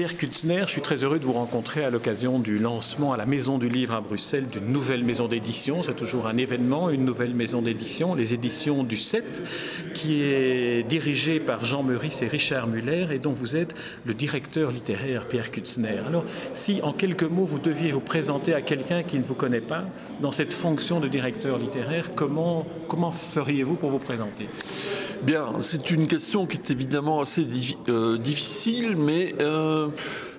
Pierre Kutzner, je suis très heureux de vous rencontrer à l'occasion du lancement à la Maison du Livre à Bruxelles d'une nouvelle maison d'édition. C'est toujours un événement, une nouvelle maison d'édition, les éditions du CEP, qui est dirigée par Jean Meurice et Richard Muller et dont vous êtes le directeur littéraire, Pierre Kutzner. Alors, si en quelques mots vous deviez vous présenter à quelqu'un qui ne vous connaît pas dans cette fonction de directeur littéraire, comment, comment feriez-vous pour vous présenter? Bien, c'est une question qui est évidemment assez euh, difficile, mais euh,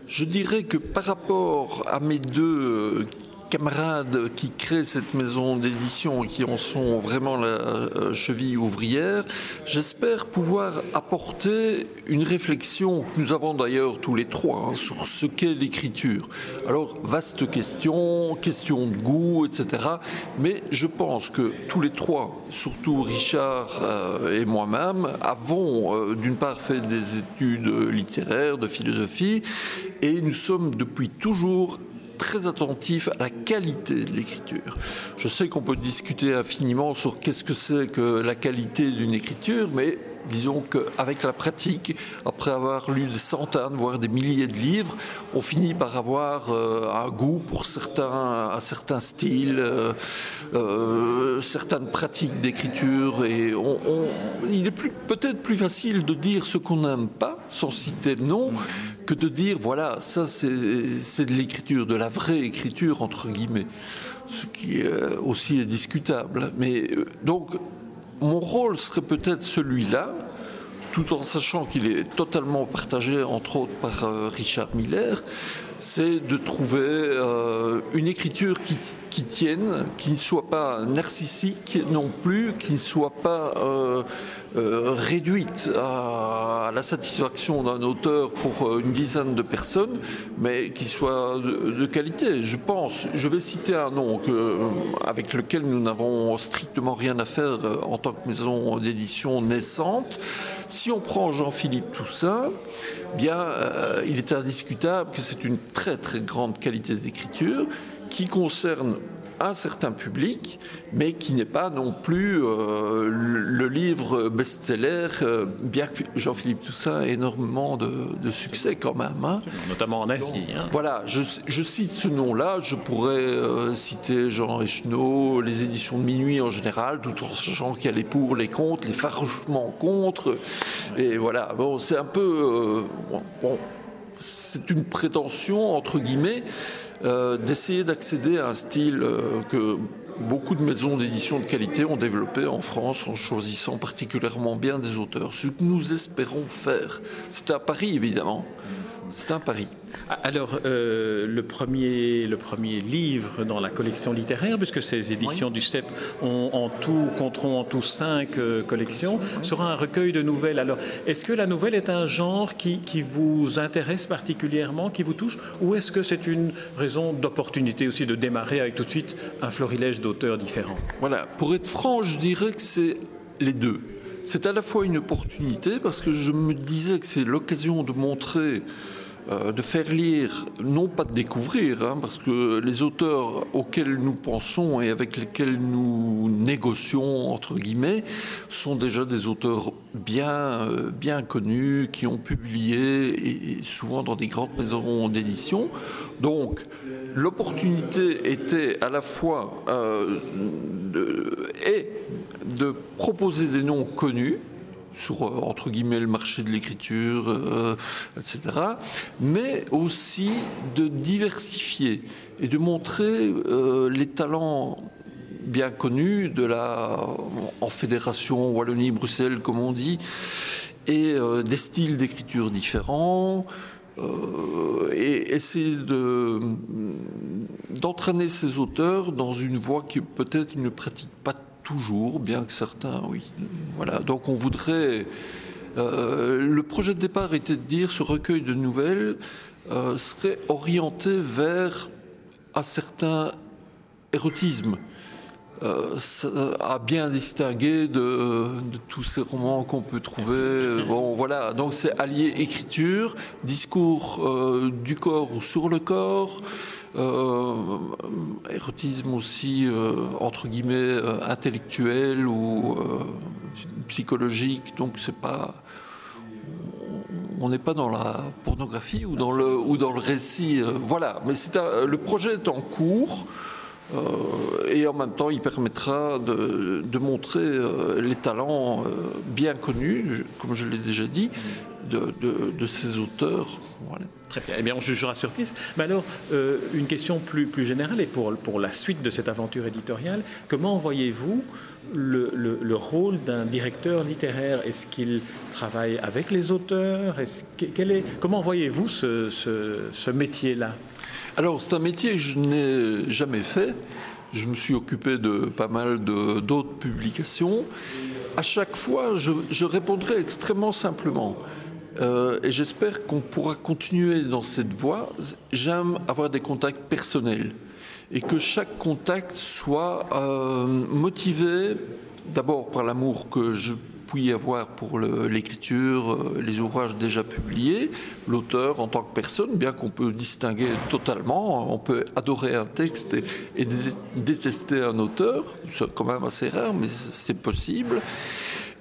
je dirais que par rapport à mes deux camarades qui créent cette maison d'édition et qui en sont vraiment la euh, cheville ouvrière, j'espère pouvoir apporter une réflexion que nous avons d'ailleurs tous les trois hein, sur ce qu'est l'écriture. Alors, vaste question, question de goût, etc. Mais je pense que tous les trois, surtout Richard euh, et moi-même, avons euh, d'une part fait des études littéraires, de philosophie, et nous sommes depuis toujours très attentif à la qualité de l'écriture. Je sais qu'on peut discuter infiniment sur qu'est-ce que c'est que la qualité d'une écriture, mais disons qu'avec la pratique, après avoir lu des centaines, voire des milliers de livres, on finit par avoir euh, un goût pour certains, un certain style, euh, euh, certaines pratiques d'écriture. Et il est peut-être plus facile de dire ce qu'on n'aime pas, sans citer de nom, que de dire voilà, ça c'est de l'écriture, de la vraie écriture, entre guillemets. Ce qui aussi est discutable. Mais donc, mon rôle serait peut-être celui-là, tout en sachant qu'il est totalement partagé, entre autres, par euh, Richard Miller, c'est de trouver euh, une écriture qui, tienne, qui ne soit pas narcissique non plus, qui ne soit pas euh, réduite à, la satisfaction d'un auteur pour une dizaine de personnes, mais qui soit de, qualité. Je pense, je vais citer un nom avec lequel nous n'avons strictement rien à faire en tant que maison d'édition naissante. Si on prend Jean-Philippe Toussaint, bien, euh, il est indiscutable que c'est une très très grande qualité d'écriture qui concerne un certain public, mais qui n'est pas non plus euh, le livre best-seller, euh, bien que Jean-Philippe Toussaint ait énormément de, succès quand même. Hein. Notamment en Asie. Hein. Voilà, je, cite ce nom-là, je pourrais euh, citer Jean Echenot, les éditions de minuit en général, tout en sachant qu'il y a les pour, les contre, les farouchement contre. Et voilà, bon, c'est un peu... bon c'est une prétention, entre guillemets, euh, d'essayer d'accéder à un style euh, que beaucoup de maisons d'édition de qualité ont développé en France en choisissant particulièrement bien des auteurs. Ce que nous espérons faire, c'est à Paris évidemment, c'est un pari. Ah, alors, euh, le, premier, le premier livre dans la collection littéraire, puisque ces éditions du CEP ont en tout, compteront en tout cinq euh, collections, sera un recueil de nouvelles. Alors, est-ce que la nouvelle est un genre qui, qui vous intéresse particulièrement, qui vous touche, ou est-ce que c'est une raison d'opportunité aussi de démarrer avec tout de suite un florilège d'auteurs différents? Voilà, pour être franc, je dirais que c'est les deux. C'est à la fois une opportunité parce que je me disais que c'est l'occasion de montrer euh, de faire lire, non pas de découvrir, hein, parce que les auteurs auxquels nous pensons et avec lesquels nous négocions, entre guillemets, sont déjà des auteurs bien, euh, connus, qui ont publié, et, souvent dans des grandes maisons d'édition. Donc, l'opportunité était à la fois euh, de proposer des noms connus, sur, euh, entre guillemets, le marché de l'écriture, euh, etc., mais aussi de diversifier et de montrer euh, les talents bien connus de la, en fédération Wallonie-Bruxelles, comme on dit, et des styles d'écriture différents, et essayer de, d'entraîner ces auteurs dans une voie que peut-être ne pratiquent pas toujours, bien que certains, oui. Voilà, donc on voudrait. Euh, le projet de départ était de dire ce recueil de nouvelles euh, serait orienté vers un certain érotisme. Euh, à bien distinguer de, tous ces romans qu'on peut trouver. Bon, voilà, donc c'est allié écriture, discours du corps ou sur le corps, érotisme aussi entre guillemets intellectuel ou psychologique. Donc c'est pas on n'est pas dans la pornographie ou dans le, ou dans le récit. voilà, mais le projet est en cours. Euh, et en même temps, il permettra de, montrer euh, les talents euh, bien connus, comme je l'ai déjà dit, de, ces auteurs. Très bien. Eh bien, on jugera sur. Mais alors, une question plus, plus générale et pour, pour la suite de cette aventure éditoriale, comment voyez-vous le, le, rôle d'un directeur littéraire? Est-ce qu'il travaille avec les auteurs? Est quel est, Comment voyez-vous ce, ce, ce métier-là? Alors, c'est un métier que je n'ai jamais fait. Je me suis occupé de pas mal d'autres publications. À chaque fois, je, répondrai extrêmement simplement. Euh, et j'espère qu'on pourra continuer dans cette voie. J'aime avoir des contacts personnels et que chaque contact soit euh, motivé d'abord par l'amour que je y avoir pour l'écriture, euh, les ouvrages déjà publiés, l'auteur en tant que personne, bien qu'on peut distinguer totalement, on peut adorer un texte et, détester un auteur, c'est quand même assez rare, mais c'est possible.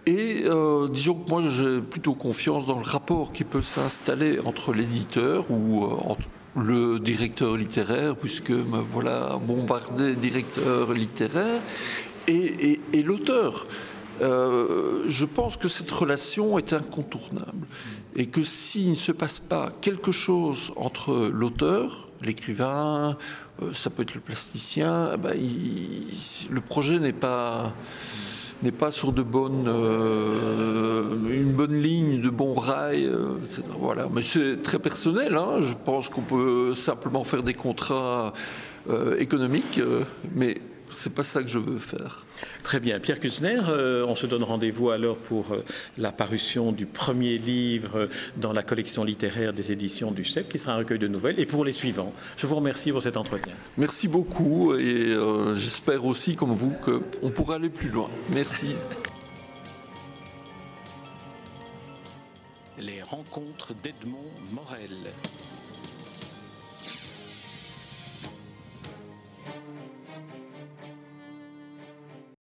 Et euh, disons que moi j'ai plutôt confiance dans le rapport qui peut s'installer entre l'éditeur ou euh, le directeur littéraire, puisque me voilà bombardé directeur littéraire, et, l'auteur. Euh, je pense que cette relation est incontournable et que s'il ne se passe pas quelque chose entre l'auteur, l'écrivain, ça peut être le plasticien, eh ben, le projet n'est pas n'est pas sur de bonnes, euh, une bonne ligne, de bons rails, etc. Voilà. Mais c'est très personnel. Hein. Je pense qu'on peut simplement faire des contrats économiques, mais c'est pas ça que je veux faire. Très bien. Pierre Kutzner, euh, on se donne rendez-vous alors pour euh, la parution du premier livre euh, dans la collection littéraire des éditions du CEP, qui sera un recueil de nouvelles, et pour les suivants. Je vous remercie pour cet entretien. Merci beaucoup, et j'espère aussi, comme vous, qu'on pourra aller plus loin. Merci. Les rencontres d'Edmond Morel.